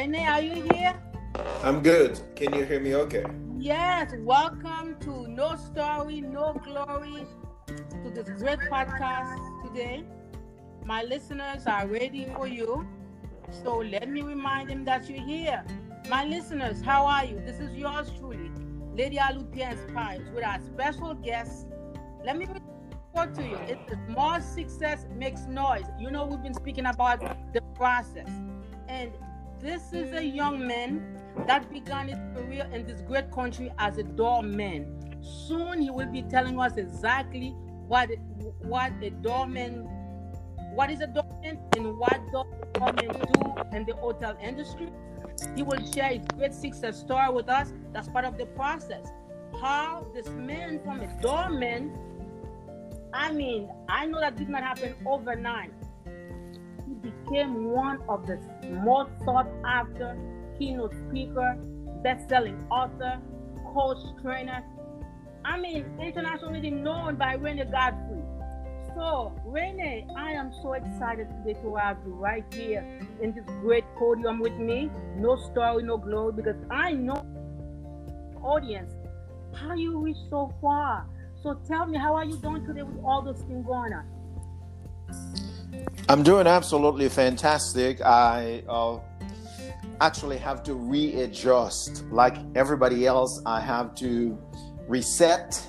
Rene, are you here? I'm good. Can you hear me okay? Yes. Welcome to No Story, No Glory, to this great podcast today. My listeners are waiting for you. So let me remind them that you're here. My listeners, how are you? This is yours truly, Lady Alupia Inspires, with our special guest. Let me report to you. It's small success makes noise. You know, we've been speaking about the process. And this is a young man that began his career in this great country as a doorman. Soon he will be telling us exactly what what a doorman, what is a doorman, and what doormen do in the hotel industry. He will share his great success story with us. That's part of the process. How this man from a doorman, I mean, I know that did not happen overnight became one of the most sought after keynote speaker, best-selling author, coach, trainer. I mean, internationally known by Rene Godefroy. So, Rene, I am so excited today to have you right here in this great podium with me. No story, no glory, because I know audience how you reach so far. So tell me, how are you doing today with all those things going on? I'm doing absolutely fantastic. I uh, actually have to readjust. Like everybody else, I have to reset.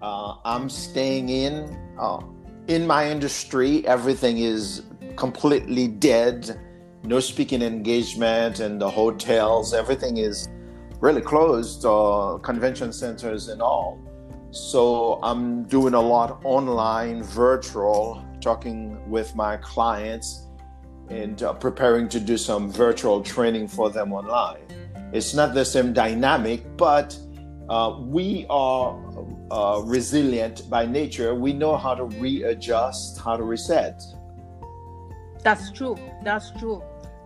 Uh, I'm staying in. Uh, in my industry, everything is completely dead. No speaking engagement and the hotels. Everything is really closed, uh, convention centers and all. So I'm doing a lot online, virtual talking with my clients and uh, preparing to do some virtual training for them online. It's not the same dynamic, but uh, we are uh, resilient by nature. We know how to readjust, how to reset. That's true. That's true.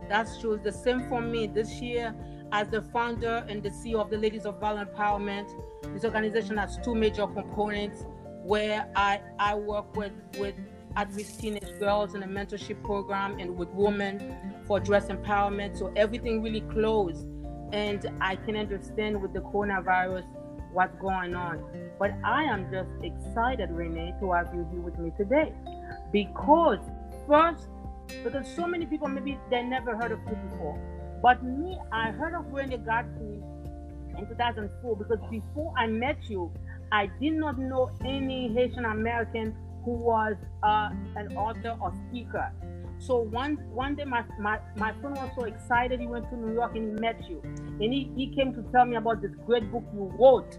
That's true. The same for me this year as the founder and the CEO of the Ladies of Valor Empowerment. This organization has two major components where I, I work with, with at-risk teenage girls in a mentorship program and with women for dress empowerment. So everything really closed. And I can understand with the coronavirus what's going on. But I am just excited, Rene, to have you here with me today. Because first, because so many people maybe they never heard of you before. But me, I heard of Rene Godefroy in 2004 because before I met you, I did not know any Haitian American who was uh, an author or speaker. So one one day, my, my, my friend was so excited. He went to New York and he met you. And he, he came to tell me about this great book you wrote.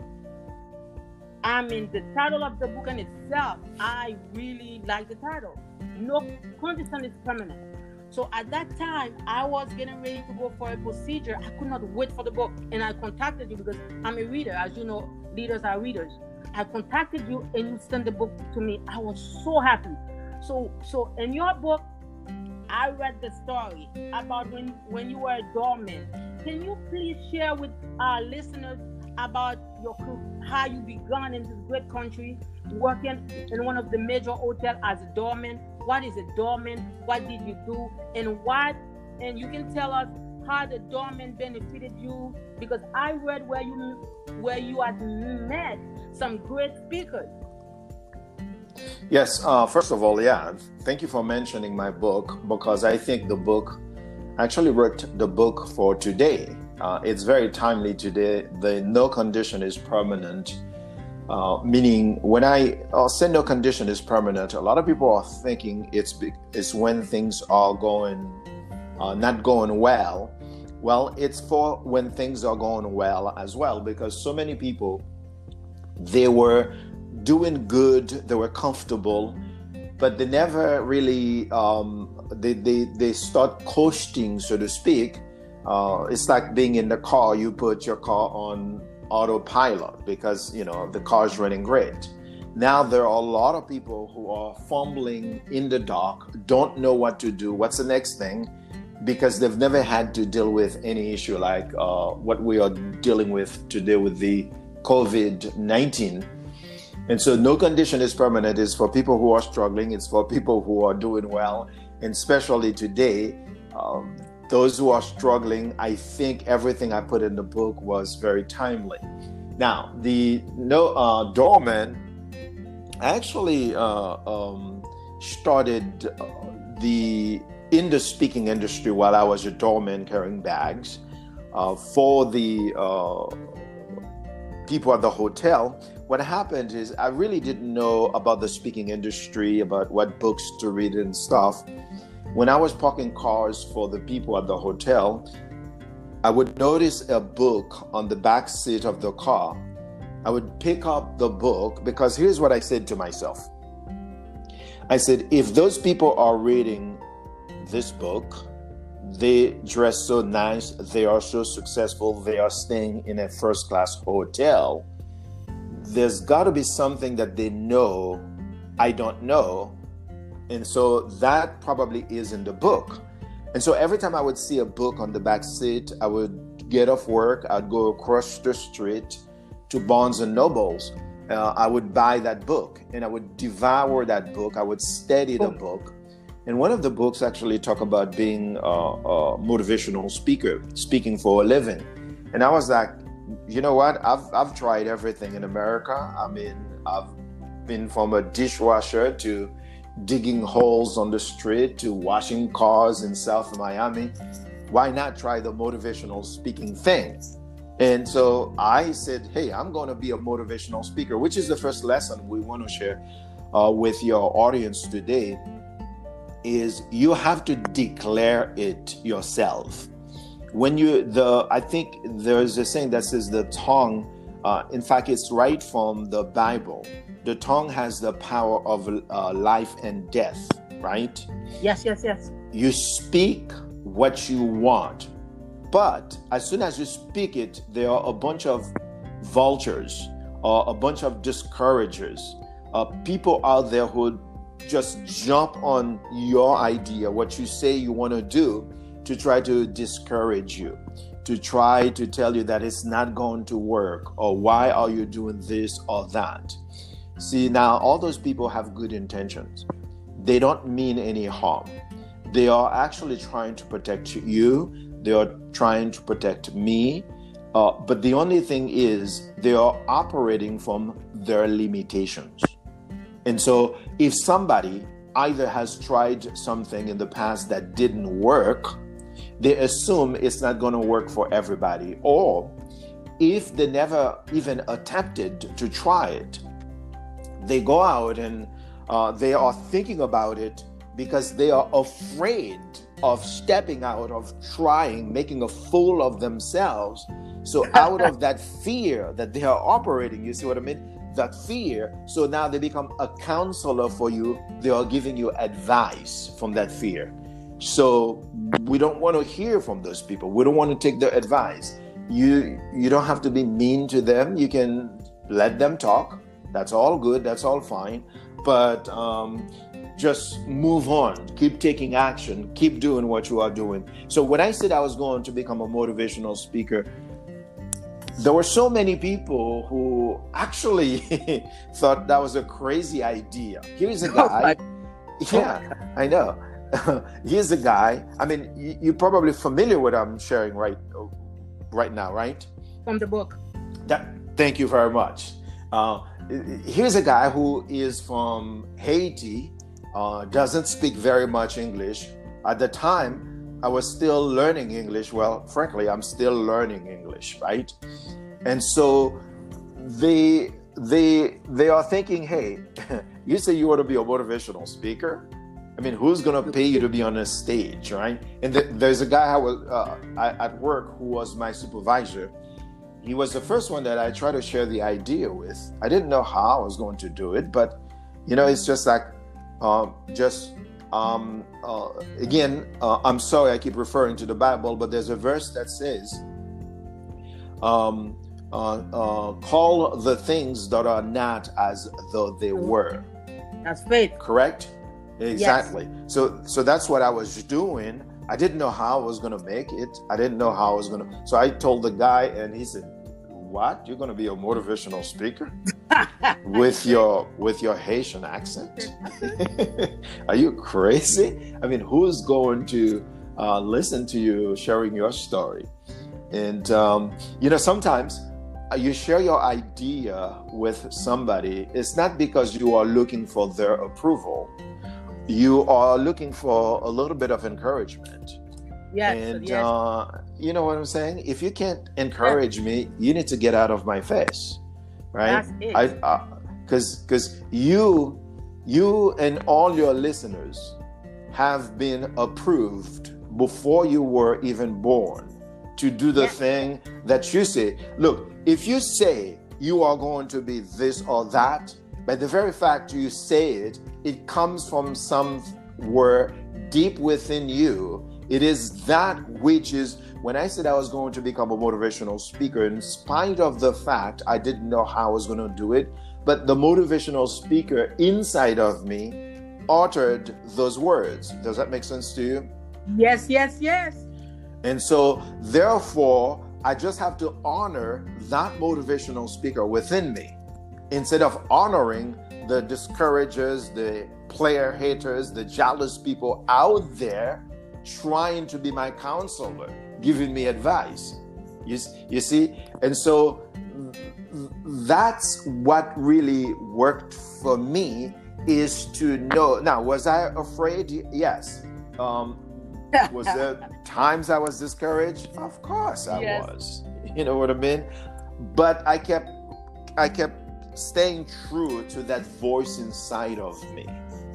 I mean, the title of the book in itself, I really like the title. No condition is permanent. So at that time, I was getting ready to go for a procedure. I could not wait for the book. And I contacted you because I'm a reader. As you know, leaders are readers. I contacted you and you sent the book to me. I was so happy. So so in your book, I read the story about when when you were a doorman. Can you please share with our listeners about your how you began in this great country, working in one of the major hotels as a doorman? What is a doorman? What did you do? And what and you can tell us how the doorman benefited you because I read where you where you had met some great speakers. Yes, uh, first of all, yeah, thank you for mentioning my book because I think the book, actually wrote the book for today. Uh, it's very timely today. The no condition is permanent, uh, meaning when I uh, say no condition is permanent, a lot of people are thinking it's it's when things are going uh, not going well. Well, it's for when things are going well as well because so many people they were doing good, they were comfortable, but they never really um, they, they they start coasting, so to speak. Uh, it's like being in the car. You put your car on autopilot because you know the car is running great. Now there are a lot of people who are fumbling in the dark, don't know what to do. What's the next thing? Because they've never had to deal with any issue like uh, what we are dealing with today with the COVID 19. And so, no condition is permanent. It's for people who are struggling, it's for people who are doing well. And especially today, um, those who are struggling, I think everything I put in the book was very timely. Now, the no uh, doorman actually uh, um, started uh, the in the speaking industry while I was a doorman carrying bags uh, for the uh, people at the hotel. What happened is I really didn't know about the speaking industry, about what books to read and stuff. When I was parking cars for the people at the hotel, I would notice a book on the back seat of the car. I would pick up the book because here's what I said to myself I said, if those people are reading this book, they dress so nice, they are so successful, they are staying in a first class hotel. There's got to be something that they know I don't know. And so that probably is in the book. And so every time I would see a book on the back seat, I would get off work, I'd go across the street to Barnes and Nobles. Uh, I would buy that book and I would devour that book. I would study the book and one of the books actually talk about being a, a motivational speaker, speaking for a living. And I was like, you know what? I've I've tried everything in America. I mean, I've been from a dishwasher to digging holes on the street to washing cars in South Miami. Why not try the motivational speaking thing? And so I said, hey, I'm going to be a motivational speaker, which is the first lesson we want to share uh, with your audience today is you have to declare it yourself. When you the I think there's a saying that says the tongue. Uh, in fact, it's right from the Bible. The tongue has the power of uh, life and death. Right? Yes, yes, yes. You speak what you want, but as soon as you speak it, there are a bunch of vultures or a bunch of discouragers, uh, people out there who just jump on your idea, what you say you want to do, to try to discourage you, to try to tell you that it's not going to work, or why are you doing this or that. See, now all those people have good intentions, they don't mean any harm. They are actually trying to protect you, they are trying to protect me. Uh, but the only thing is, they are operating from their limitations. And so, if somebody either has tried something in the past that didn't work, they assume it's not going to work for everybody. Or if they never even attempted to try it, they go out and uh, they are thinking about it because they are afraid of stepping out, of trying, making a fool of themselves. So, out of that fear that they are operating, you see what I mean? That fear. So now they become a counselor for you. They are giving you advice from that fear. So we don't want to hear from those people. We don't want to take their advice. You you don't have to be mean to them. You can let them talk. That's all good. That's all fine. But um, just move on. Keep taking action. Keep doing what you are doing. So when I said I was going to become a motivational speaker, there were so many people who actually thought that was a crazy idea. Here's a oh guy. yeah, I know. Here's a guy. I mean, you, are probably familiar with I'm sharing right right now, right? From the book. That, thank you very much. Uh, here's a guy who is from Haiti, uh, doesn't speak very much English. At the time, I was still learning English. Well, frankly, I'm still learning English, right? And so they they they are thinking, hey, you say you want to be a motivational speaker. I mean, who's gonna pay you to be on a stage, right? And th- there's a guy I was uh, at work who was my supervisor. He was the first one that I tried to share the idea with. I didn't know how I was going to do it, but you know, it's just like uh, just um, uh, again, uh, I'm sorry I keep referring to the Bible, but there's a verse that says, um, uh, uh call the things that are not as though they were. That's faith. Correct? Exactly. Yes. So, so that's what I was doing. I didn't know how I was going to make it. I didn't know how I was going to. So I told the guy, and he said, "What? You're going to be a motivational speaker?" with your with your Haitian accent? Are you crazy? I mean, who's going to uh, listen to you sharing your story. And, um, you know, sometimes uh, you share your idea with somebody, it's not because you are looking for their approval, you are looking for a little bit of encouragement. Yes, and yes. Uh, you know what I'm saying? If you can't encourage me, you need to get out of my face, right? That's it. Because because you you and all your listeners have been approved before you were even born to do the Yes. thing that you say. Look, if you say you are going to be this or that, by the very fact you say it, it comes from somewhere deep within you. It is that which is when I said I was going to become a motivational speaker, in spite of the fact I didn't know how I was going to do it, but the motivational speaker inside of me uttered those words. Does that make sense to you? yes, yes, yes. And so, therefore, I just have to honor that motivational speaker within me instead of honoring the discouragers, the player haters, the jealous people out there trying to be my counselor, giving me advice. You, you see? And so, that's what really worked for me is to know. Now, was I afraid? Yes. Um, was there times I was discouraged? Of course I Yes. was. You know what I mean? But I kept I kept staying true to that voice inside of me.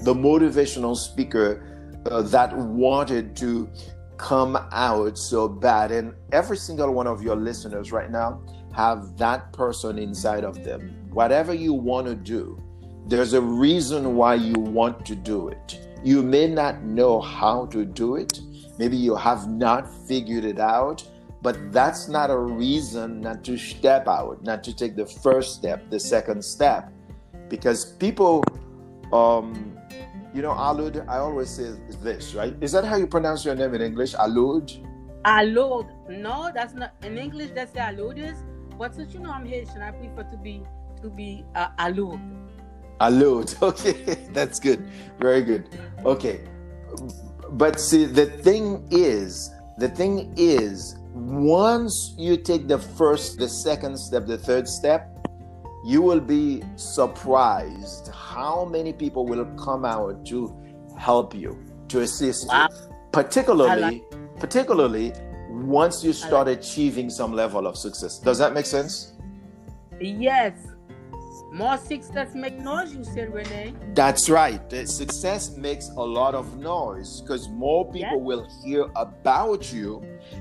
The motivational speaker uh, that wanted to come out so bad and every single one of your listeners right now have that person inside of them. Whatever you want to do, there's a reason why you want to do it. You may not know how to do it. Maybe you have not figured it out, but that's not a reason not to step out, not to take the first step, the second step. Because people, um, you know, Alud, I always say this, right? Is that how you pronounce your name in English? Alud? Alud. No, that's not in English. That's the aludis. But since you know I'm Haitian, I prefer to be to be uh, alud. Alud. Okay, that's good. Very good. Okay. But see, the thing is, the thing is, once you take the first, the second step, the third step, you will be surprised how many people will come out to help you, to assist Wow. you. Particularly, I particularly once you start achieving some level of success. Does that make sense? Yes. More success make noise, you said, Rene. That's right. Uh, success makes a lot of noise because more people Yes. will hear about you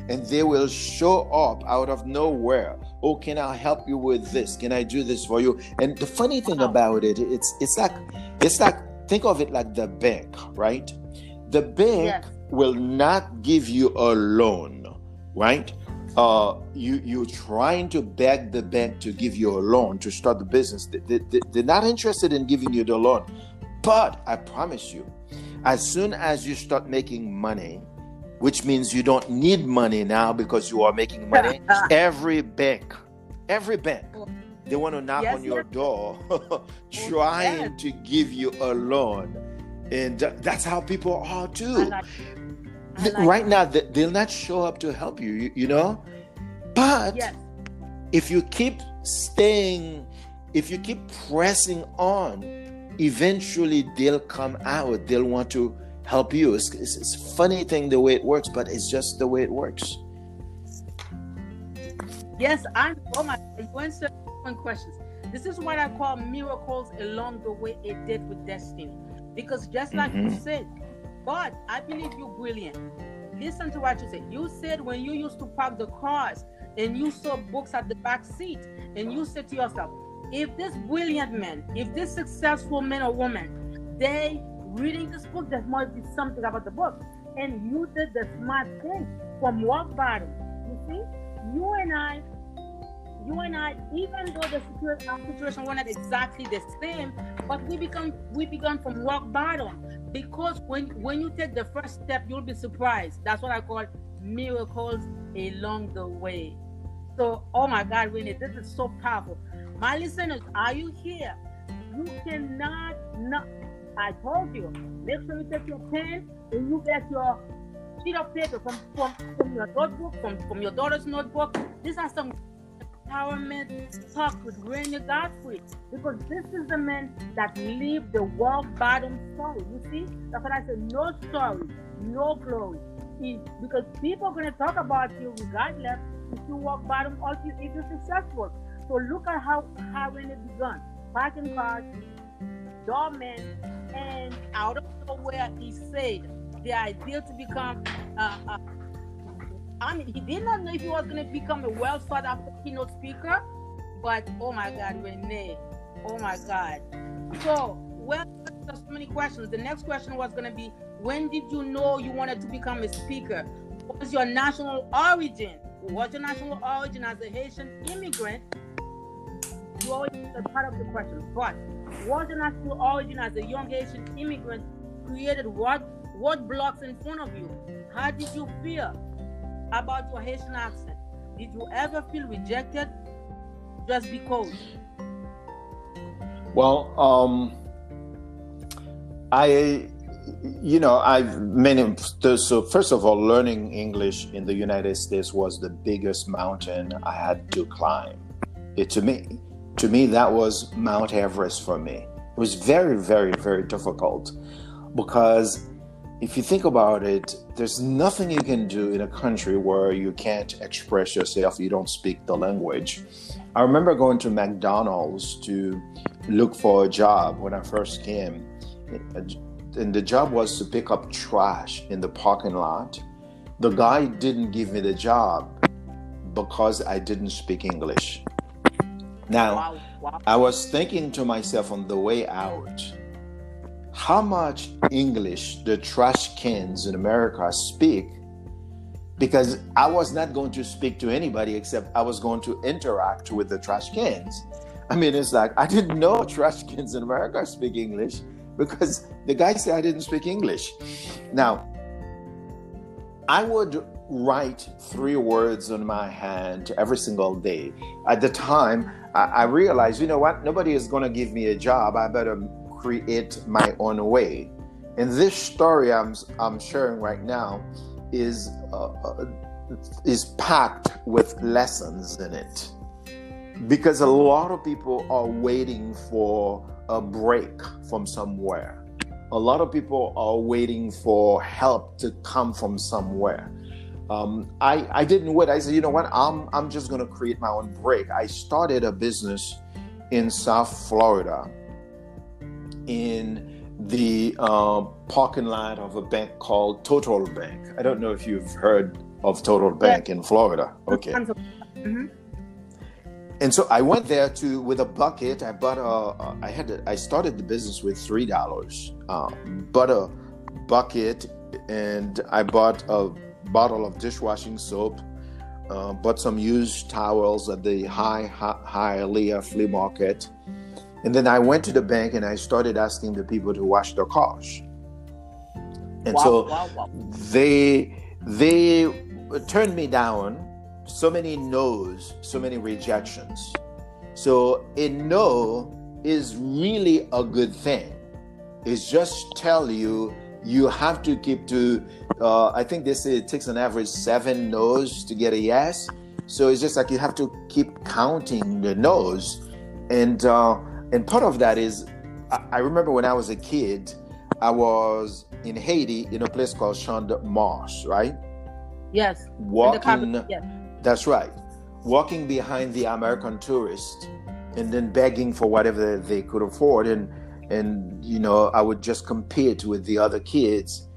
and they will show up out of nowhere. Oh, can I help you with this? Can I do this for you? And the funny thing about it, it's it's like it's like think of it like the bank, right? The bank Yes. will not give you a loan, right? Uh, you you're trying to beg the bank to give you a loan to start the business. They, they, they- they're not interested in giving you the loan, but I promise you, as soon as you start making money, which means you don't need money now because you are making money, every bank, every bank, they want to knock Yes, on your yes. door, trying yes. to give you a loan, and that's how people are too. like, like right now they- they'll not show up to help you, you, you know but Yes. if you keep staying if you keep pressing on eventually they'll come out they'll want to help you it's, it's, it's a funny thing the way it works but it's just the way it works Yes, I oh my you answered one questions. This is what I call miracles along the way it did with destiny. Because just like you Mhm. said, God, I believe you're brilliant. Listen to what you said. You said when you used to park the cars and you saw books at the back seat, and you said to yourself, if this brilliant man, if this successful man or woman, they reading this book, there must be something about the book. And you did the smart thing from rock bottom. You see, you and I, you and I, even though the situa- situation were not exactly the same, but we become we began from rock bottom. Because when when you take the first step, you'll be surprised. That's what I call miracles along the way. So, oh my God, Winnie, this is so powerful. My listeners, are you here? You cannot not. I told you. Make sure you take your pen and you get your sheet of paper, from, from, from your notebook, from, from your daughter's notebook. These are some empowerment talk with Rene Godefroy because this is the man that lived the rock bottom story. You see, that's what I said. No story, no glory. Because people are to talk about you regardless if you walk bottom or if, you, if you're successful. So look at how how when it begun. Parking cars, doorman, and out of nowhere he said the idea to become uh, uh, I mean, he did not know if he was going to become a well thought after keynote speaker, but oh my God, Rene, oh my God. So, well, so many questions. The next question was going to be, when did you know you wanted to become a speaker? What was your national origin? What's your national origin as a Haitian immigrant? You always a part of the question, but what's your national origin as a young Haitian immigrant created what what blocks in front of you? How did you feel? about your Haitian accent? Did you ever feel rejected just because? Well, um, I, you know, I've many. So first of all, learning English in the United States was the biggest mountain I had to climb. It to me, to me, that was Mount Everest for me. It was very, very, very difficult because if you think about it, there's nothing you can do in a country where you can't express yourself, you don't speak the language. I remember going to McDonald's to look for a job when I first came. And the job was to pick up trash in the parking lot. The guy didn't give me the job because I didn't speak English. Now. I was thinking to myself on the way out, how much English the trash cans in America speak because I was not going to speak to anybody except I was going to interact with the trash cans. I mean, it's like I didn't know trash cans in America speak English because the guy said I didn't speak English. Now, I would write three words on my hand every single day. At the time, I, realized, you know what? Nobody is going to give me a job. I better create my own way. And this story I'm, I'm sharing right now is, uh, uh, is packed with lessons in it. Because a lot of people are waiting for a break from somewhere. A lot of people are waiting for help to come from somewhere. Um, I, I didn't wait. I said, you know what? I'm, I'm just going to create my own break. I started a business in South Florida in the uh, parking lot of a bank called Total Bank. I don't know if you've heard of Total Bank yeah. in Florida. Okay. Mm-hmm. And so I went there to with a bucket. I bought a. I had. A, I started the business with three dollars. Uh, bought a bucket, and I bought a bottle of dishwashing soap. Uh, bought some used towels at the high high Hialeah flea market and then I went to the bank and I started asking the people to wash their cars. And wow, so wow, wow. they they turned me down. So many no's, so many rejections. So a no is really a good thing. It's just tell you you have to keep to. Uh, I think they say it takes an average seven no's to get a yes. So it's just like you have to keep counting the no's, and uh, and part of that is I, I remember when I was a kid, I was in Haiti in a place called Champ de Mars, right? Yes. Walking. Yes. That's right. Walking behind the American tourist and then begging for whatever they could afford. And, and, you know, I would just compete with the other kids.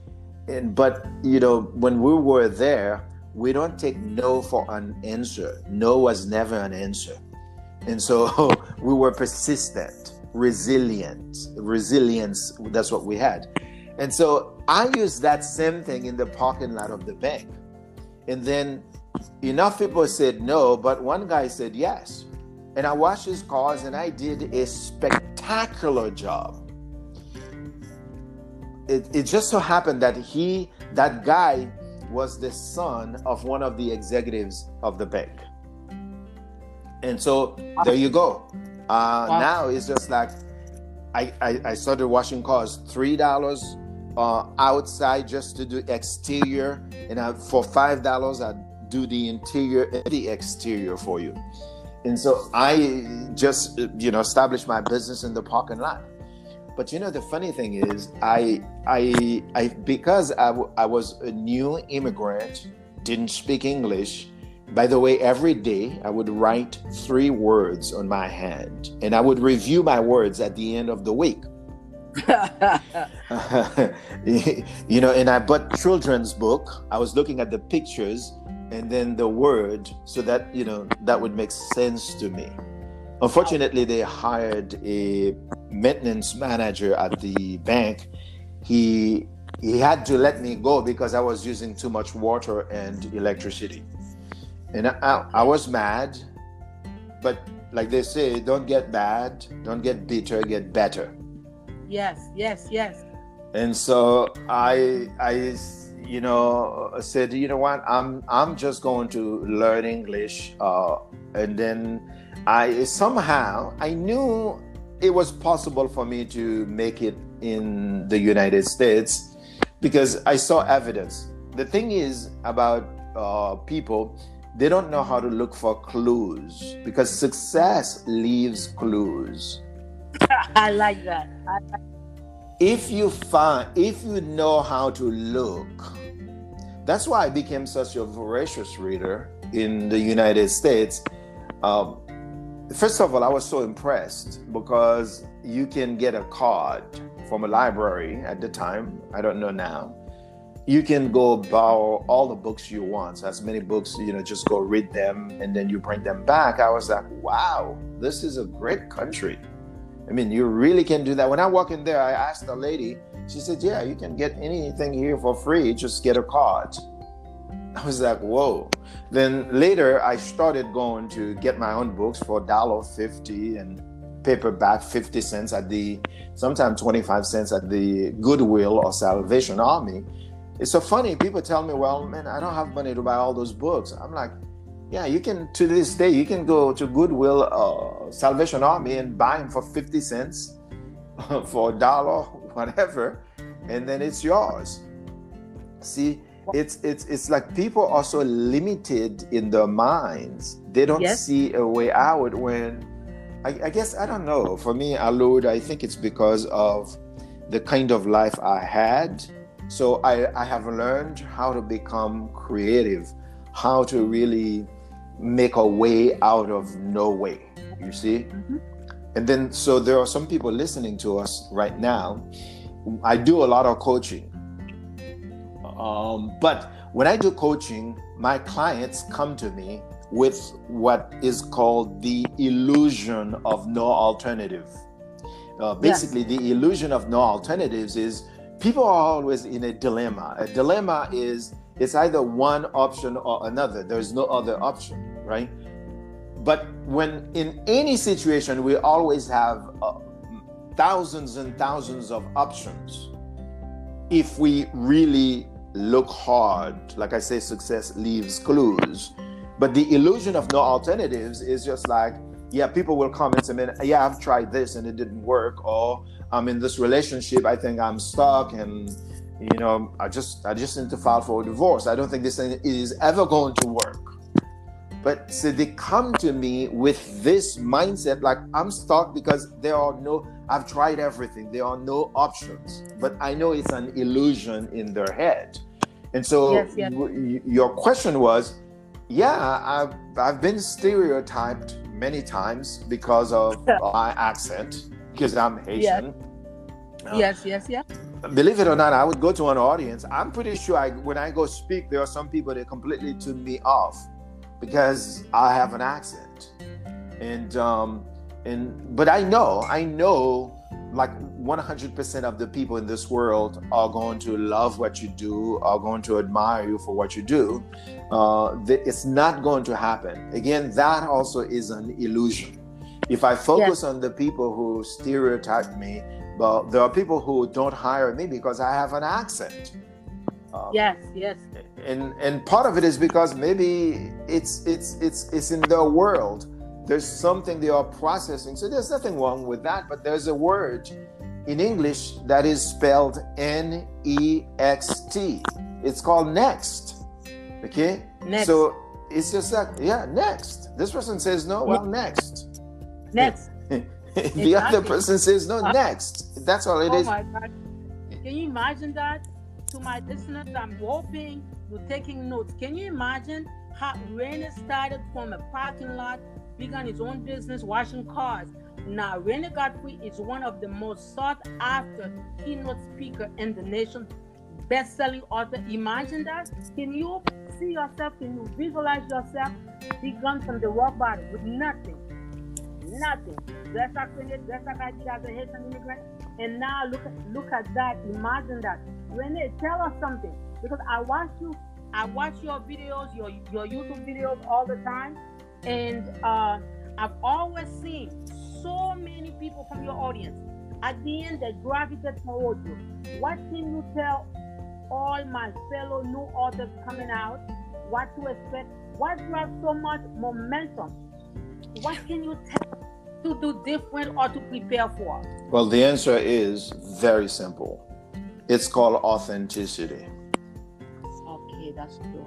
And, but, you know, when we were there, we don't take no for an answer. No was never an answer. And so we were persistent, resilient, resilience. That's what we had. And so I used that same thing in the parking lot of the bank. And then enough people said no, but one guy said yes. And I washed his cars and I did a spectacular job. It, it just so happened that he, that guy, was the son of one of the executives of the bank. And so there you go. Uh, wow. Now it's just like I, I, I started washing cars three dollars uh, outside just to do exterior, and I, for five dollars, I do the interior and the exterior for you. And so I just you know established my business in the parking lot. But you know the funny thing is, I I I because I, w- I was a new immigrant, didn't speak English. By the way, every day I would write three words on my hand, and I would review my words at the end of the week. you know, and I bought children's book. I was looking at the pictures and then the word so that you know that would make sense to me. Unfortunately, they hired a maintenance manager at the bank. He he had to let me go because I was using too much water and electricity. And I, I was mad, but like they say, don't get bad, don't get bitter, get better. Yes, yes, yes. And so I I you know said, you know what, I'm I'm just going to learn English, uh, and then I somehow I knew it was possible for me to make it in the United States because I saw evidence. The thing is about uh, people, they don't know how to look for clues because success leaves clues. I like that. I like if you find, if you know how to look, that's why I became such a voracious reader in the United States. Um, first of all, I was so impressed because you can get a card from a library at the time. I don't know now. You can go borrow all the books you want. as many books, you know, just go read them and then you bring them back. I was like, wow, this is a great country. I mean, you really can do that. When I walk in there, I asked the lady, she said, yeah, you can get anything here for free. Just get a card. I was like, whoa. Then later, I started going to get my own books for $1.50 and paperback 50 cents at the, sometimes 25 cents at the Goodwill or Salvation Army. It's so funny. People tell me, well, man, I don't have money to buy all those books. I'm like, yeah, you can, to this day, you can go to Goodwill, uh, Salvation Army and buy them for 50 cents, for a dollar, whatever, and then it's yours. See, it's it's it's like people are so limited in their minds they don't yes. see a way out when I, I, guess i don't know. For me alud i think it's because of the kind of life i had. So i i have learned how to become creative how to really make a way out of no way you see? Mm-hmm. and then so there are some people listening to us right now. I do a lot of coaching um, but when I do coaching, my clients come to me with what is called the illusion of no alternative. Uh, basically, the illusion of no alternatives is people are always in a dilemma. A dilemma is it's either one option or another. There's no other option, right? But when in any situation, we always have uh, thousands and thousands of options. If we really look hard. Like I say, success leaves clues. But the illusion of no alternatives is just like, yeah, people will come and say, man, yeah, I've tried this and it didn't work. Or I'm in this relationship, I think I'm stuck and you know, I just I just need to file for a divorce. I don't think this thing is ever going to work. But so they come to me with this mindset like I'm stuck because there are no I've tried everything. There are no options. But I know it's an illusion in their head. And so yes, yes. W- your question was, yeah, I've, I've been stereotyped many times because of my accent, because I'm Haitian. Yes. Uh, yes, yes, yes. Believe it or not, I would go to an audience. I'm pretty sure I, when I go speak, there are some people that completely tune me off because I have an accent. And um, and but I know, I know like 100% of the people in this world are going to love what you do, are going to admire you for what you do. Uh, it's not going to happen. Again, that also is an illusion. If I focus yes. on the people who stereotype me, well, there are people who don't hire me because I have an accent. Um, yes, yes. And and part of it is because maybe it's it's it's it's in their world there's something they are processing. So there's nothing wrong with that, but there's a word in English, that is spelled N E X T. It's called next. Okay? Next. So it's just like, yeah, next. This person says no, well, next. Next. the other person says no, next. That's all it oh is. my God. Can you imagine that? To my listeners, I'm hoping you're taking notes. Can you imagine how Rene started from a parking lot, began his own business, washing cars. Now, Rene Godefroy is one of the most sought after keynote speaker in the nation, best selling author. Imagine that. Can you see yourself? Can you visualize yourself begun from the rock bottom with nothing? Nothing. That's created, that's how I did as a Haitian immigrant. And now look look at that. Imagine that. Rene, tell us something. Because I watch you, I watch your videos, your your YouTube videos all the time. And uh, I've always seen so many people from your audience. At the end, they gravitate toward you. What can you tell all my fellow new authors coming out? What to expect? What drives so much momentum? What can you tell to do different or to prepare for? Well, the answer is very simple. It's called authenticity. Okay, that's true.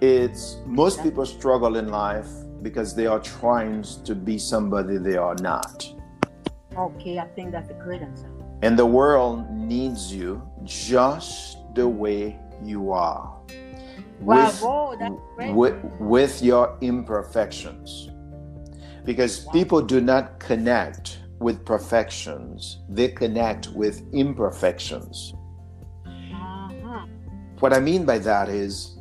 It's most people struggle in life because they are trying to be somebody they are not. Okay, I think that's a great answer. And the world needs you just the way you are. Bravo, that's great. with, with your imperfections. Because people do not connect with perfections, they connect with imperfections. What I mean by that is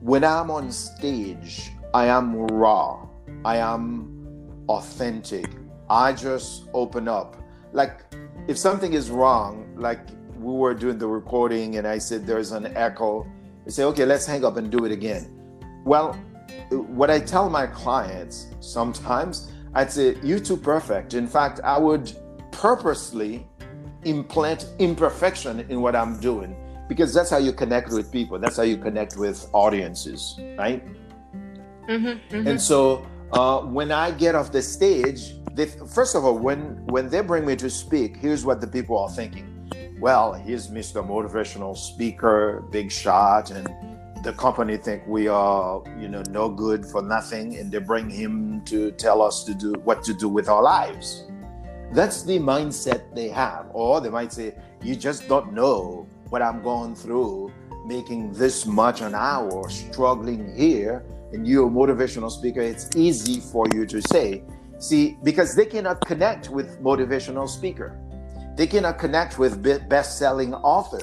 when I'm on stage, I am raw, I am authentic. I just open up. Like if something is wrong, like we were doing the recording and I said there's an echo, I say, okay, let's hang up and do it again. Well, what I tell my clients sometimes, I'd say, you're too perfect. In fact, I would purposely implant imperfection in what I'm doing because that's how you connect with people. That's how you connect with audiences, right? Mm-hmm, mm-hmm. And so uh, when I get off the stage, they, first of all, when when they bring me to speak, here's what the people are thinking. Well, here's Mr. Motivational Speaker, big shot, and the company think we are, you know, no good for nothing, and they bring him to tell us to do what to do with our lives. That's the mindset they have. Or they might say, you just don't know what I'm going through, making this much an hour, struggling here, and you're a motivational speaker. It's easy for you to say. See, because they cannot connect with motivational speaker. They cannot connect with best-selling author.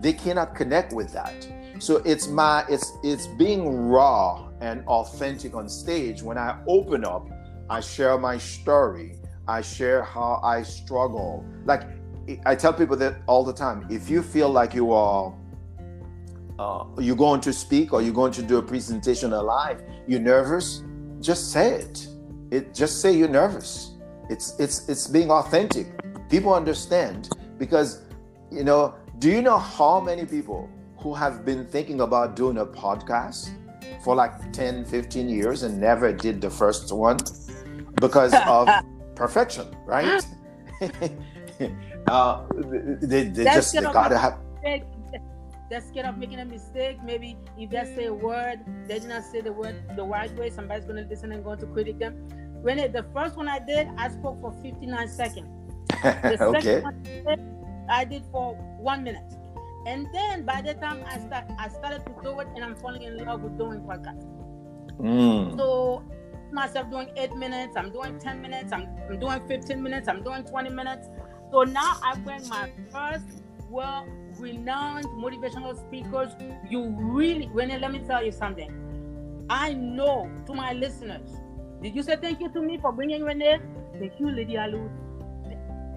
They cannot connect with that. So it's my it's it's being raw and authentic on stage. When I open up, I share my story. I share how I struggle. Like I tell people that all the time. If you feel like you are uh, you're going to speak or you're going to do a presentation live, you're nervous, just say it. It just say you're nervous. It's it's it's being authentic. People understand because you know, do you know how many people who have been thinking about doing a podcast for like 10, 15 years and never did the first one because of perfection, right? uh, they they just they gonna gotta have They're scared of making a mistake. Maybe if they say a word, they did not say the word the right way. Somebody's going to listen and going to critic them. When it, the first one I did, I spoke for 59 seconds. The second okay. one I did, I did for one minute. And then by the time I start, I started to do it, and I'm falling in love with doing podcast. Mm. So myself doing eight minutes, I'm doing 10 minutes, I'm, I'm doing 15 minutes, I'm doing 20 minutes. So now I bring my first well renowned motivational speakers. You really, Rene, let me tell you something. I know to my listeners, did you say thank you to me for bringing Rene? Thank you, Lady Alu.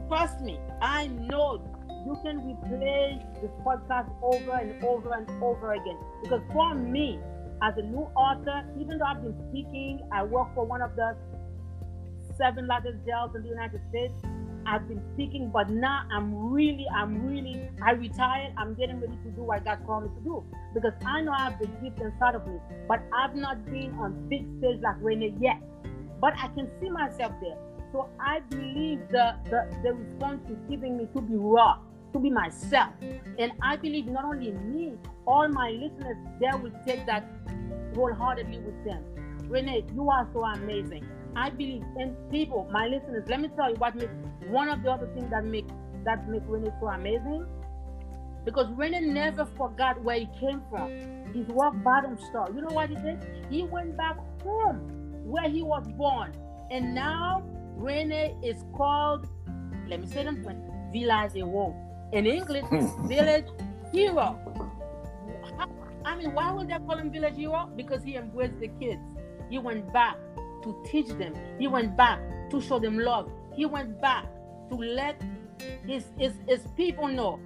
Trust me, I know you can replay this podcast over and over and over again. Because for me, as a new author, even though I've been speaking, I work for one of the seven largest jails in the United States. I've been speaking, but now I'm really, I'm really, I retired. I'm getting ready to do what God called me to do because I know I have the gift inside of me, but I've not been on big stage like Rene yet. But I can see myself there. So I believe the, the, the response is giving me to be raw, to be myself. And I believe not only me, all my listeners there will take that wholeheartedly with them. Rene, you are so amazing. I believe in people, my listeners. Let me tell you what makes one of the other things that make that make Rene so amazing. Because Rene never forgot where he came from. His rock bottom star. You know what he did? He went back home where he was born. And now Rene is called, let me say in French, Village Hero. In English, hmm. Village Hero. I mean, why would they call him Village Hero? Because he embraced the kids. He went back to teach them. He went back to show them love. He went back to let his his, his people know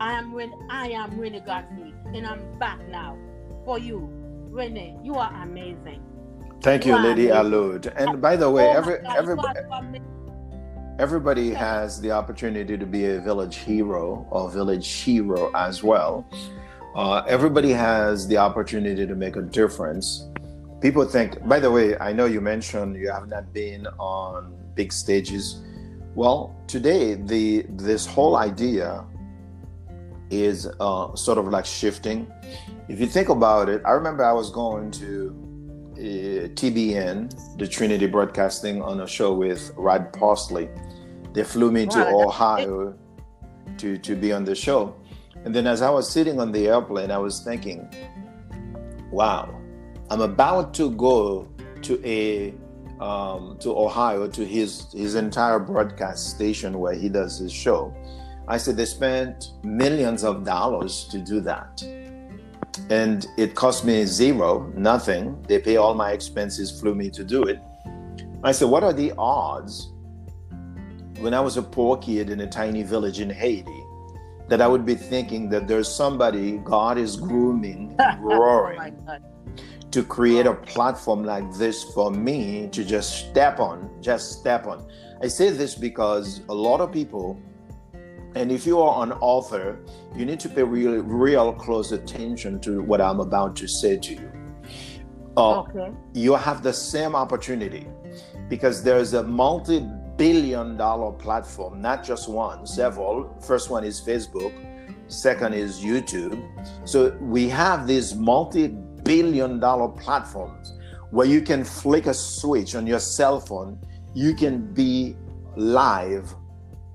I am when I am Rene Godefroy and I'm back now for you. Rene, you are amazing. Thank you, you Lady Alourdes. And by the way, oh every God, everybody everybody has the opportunity to be a village hero or village hero as well. Uh, everybody has the opportunity to make a difference people think by the way i know you mentioned you have not been on big stages. Well today the this whole idea is uh, sort of like shifting. If you think about it i remember i was going to uh, tbn the trinity broadcasting on a show with rod parsley they flew me to ohio to to be on the show. And then as i was sitting on the airplane i was thinking wow I'm about to go to a um, to Ohio to his his entire broadcast station where he does his show. I said they spent millions of dollars to do that, and it cost me zero, nothing. They pay all my expenses, flew me to do it. I said, what are the odds? When I was a poor kid in a tiny village in Haiti, that I would be thinking that there's somebody God is grooming, roaring. oh to create a platform like this for me to just step on, just step on. I say this because a lot of people, and if you are an author, you need to pay real, real close attention to what I'm about to say to you. Uh, okay. You have the same opportunity because there's a multi billion dollar platform, not just one, several. First one is Facebook, second is YouTube. So we have these multi billion dollar platforms where you can flick a switch on your cell phone, you can be live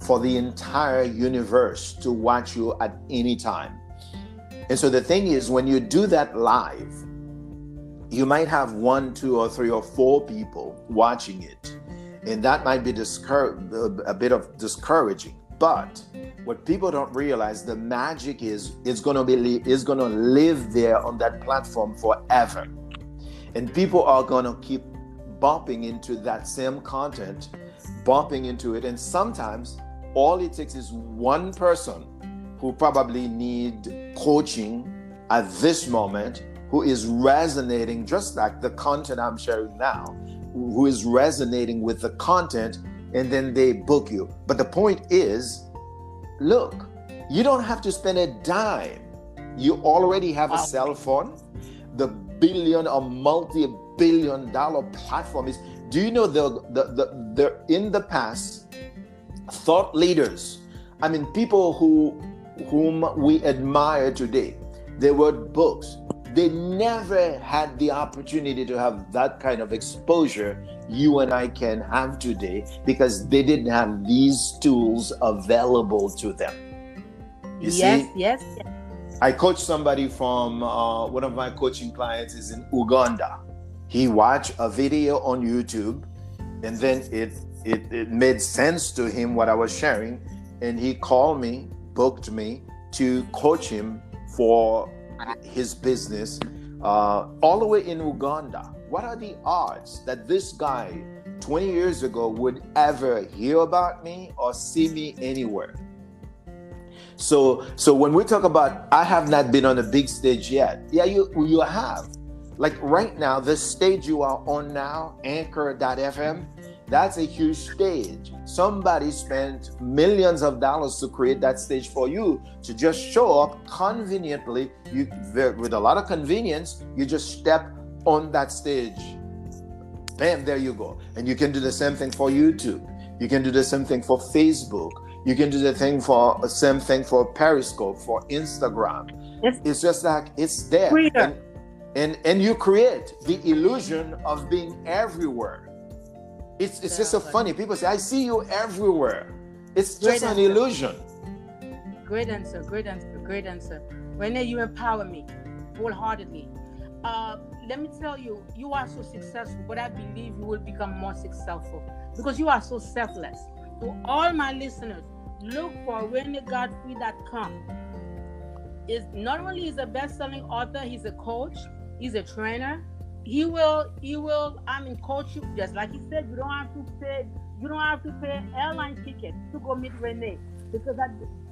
for the entire universe to watch you at any time. And so the thing is, when you do that live, you might have one, two, or three, or four people watching it. And that might be discour- a bit of discouraging. But what people don't realize, the magic is it's gonna be is gonna live there on that platform forever, and people are gonna keep bumping into that same content, bumping into it, and sometimes all it takes is one person who probably need coaching at this moment who is resonating just like the content I'm sharing now, who is resonating with the content and then they book you. But the point is, look, you don't have to spend a dime. You already have wow. a cell phone. The billion or multi-billion dollar platform is. Do you know the the the, the in the past thought leaders? I mean, people who whom we admire today. They wrote books. They never had the opportunity to have that kind of exposure you and I can have today because they didn't have these tools available to them. You yes, see? Yes, yes. I coached somebody from uh, one of my coaching clients is in Uganda. He watched a video on YouTube and then it, it, it made sense to him what I was sharing. And he called me, booked me to coach him for his business uh, all the way in Uganda what are the odds that this guy 20 years ago would ever hear about me or see me anywhere? So, so when we talk about I have not been on a big stage yet, yeah, you you have. Like right now, the stage you are on now, Anchor.fm, that's a huge stage. Somebody spent millions of dollars to create that stage for you to just show up conveniently. You with a lot of convenience, you just step on that stage. Bam, there you go. And you can do the same thing for YouTube. You can do the same thing for Facebook. You can do the thing for same thing for Periscope, for Instagram. It's, it's just like it's there. And, and, and you create the illusion of being everywhere. It's it's just so funny. People say, I see you everywhere. It's just an illusion. Great answer, great answer, great answer. Rene, you empower me wholeheartedly. Uh, let me tell you, you are so successful, but I believe you will become more successful because you are so selfless. To all my listeners, look for renegodefroy.com. Is not only is a best-selling author, he's a coach, he's a trainer. He will, he will, I mean, coach you just like he said. You don't have to pay, you don't have to pay airline tickets to go meet Rene because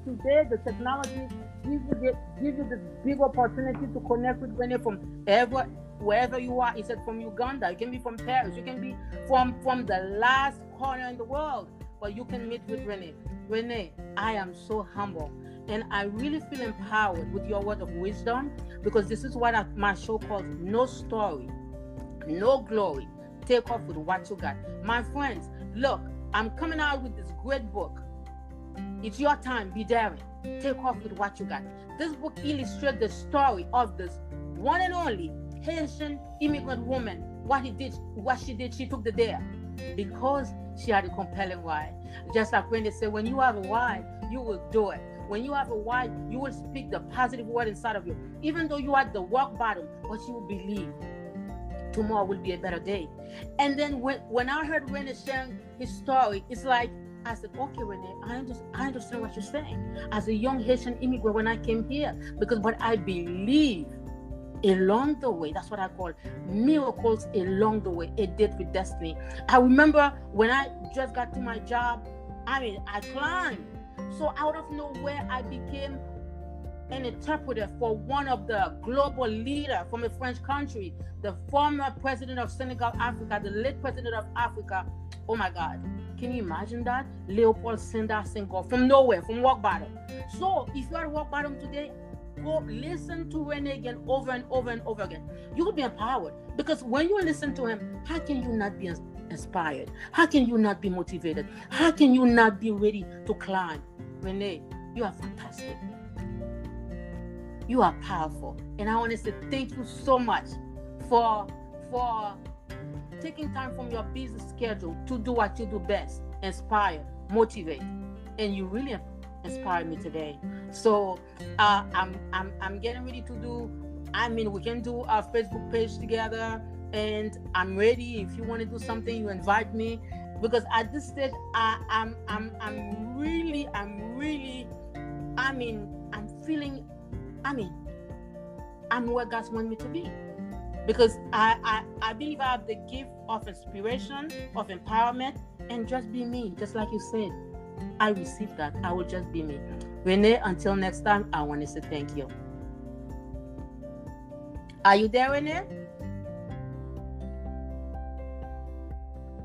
today the technology gives you, the, gives you this big opportunity to connect with Rene from ever wherever you are. He said from Uganda, you can be from Paris, you can be from from the last corner in the world, but you can meet with Rene. Rene, I am so humble. And I really feel empowered with your word of wisdom because this is what my show calls No Story, No Glory. Take off with what you got. My friends, look, I'm coming out with this great book. It's your time. Be daring. Take off with what you got. This book illustrates the story of this one and only Haitian immigrant woman. What he did, what she did, she took the dare because she had a compelling why. Just like when they say, when you have a why, you will do it. When you have a why, you will speak the positive word inside of you. Even though you are at the rock bottom, but you will believe tomorrow will be a better day. And then when, when I heard Rene sharing his story, it's like I said, okay, Rene, I understand, I understand what you're saying. As a young Haitian immigrant when I came here, because what I believe along the way, that's what I call miracles along the way, a date with destiny. I remember when I just got to my job, I mean, I climbed. So out of nowhere, I became an interpreter for one of the global leader from a French country, the former president of Senegal, Africa, the late president of Africa. Oh my God. Can you imagine that? Leopold Sédar Senghor from nowhere, from rock bottom. So if you are rock bottom today, go listen to Rene again over and over and over again. You will be empowered because when you listen to him, how can you not be inspired? How can you not be motivated? How can you not be ready to climb? Rene, you are fantastic. You are powerful. And I want to say thank you so much for for taking time from your busy schedule to do what you do best inspire motivate and you really inspired me today. So uh, I'm, I'm i'm getting ready to do i mean we can do a facebook page together and i'm ready. If you want to do something you invite me. Because at this stage I, I'm, I'm i'm really i'm really i mean i'm feeling i mean i'm where God wants me to be. Because I, I I believe I have the gift of inspiration, of empowerment, and just be me, just like you said. I received that. I will just be me. Rene, until next time, I want to say thank you. Are you there, Rene?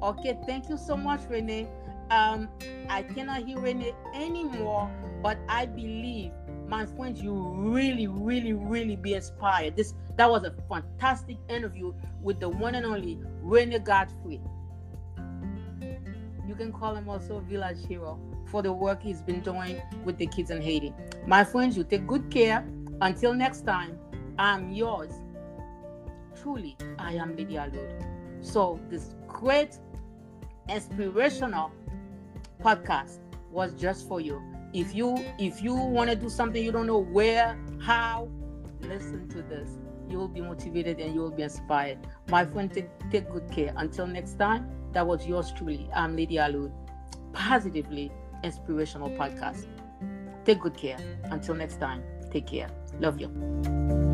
Okay, thank you so much, Rene. Um, I cannot hear Rene anymore, but I believe, my friends, you really, really, really be inspired. This that was a fantastic interview with the one and only Rene Godefroy. You can call him also Village Hero for the work he's been doing with the kids in Haiti. My friends, you take good care. Until next time, I'm yours. Truly, I am Lydia Lud. So this great inspirational podcast was just for you. If you if you want to do something you don't know where, how, listen to this you will be motivated and you will be inspired. My friend, take, take good care. Until next time, that was yours truly. I'm Lady Alourdes, positively inspirational podcast. Take good care. Until next time, take care. Love you.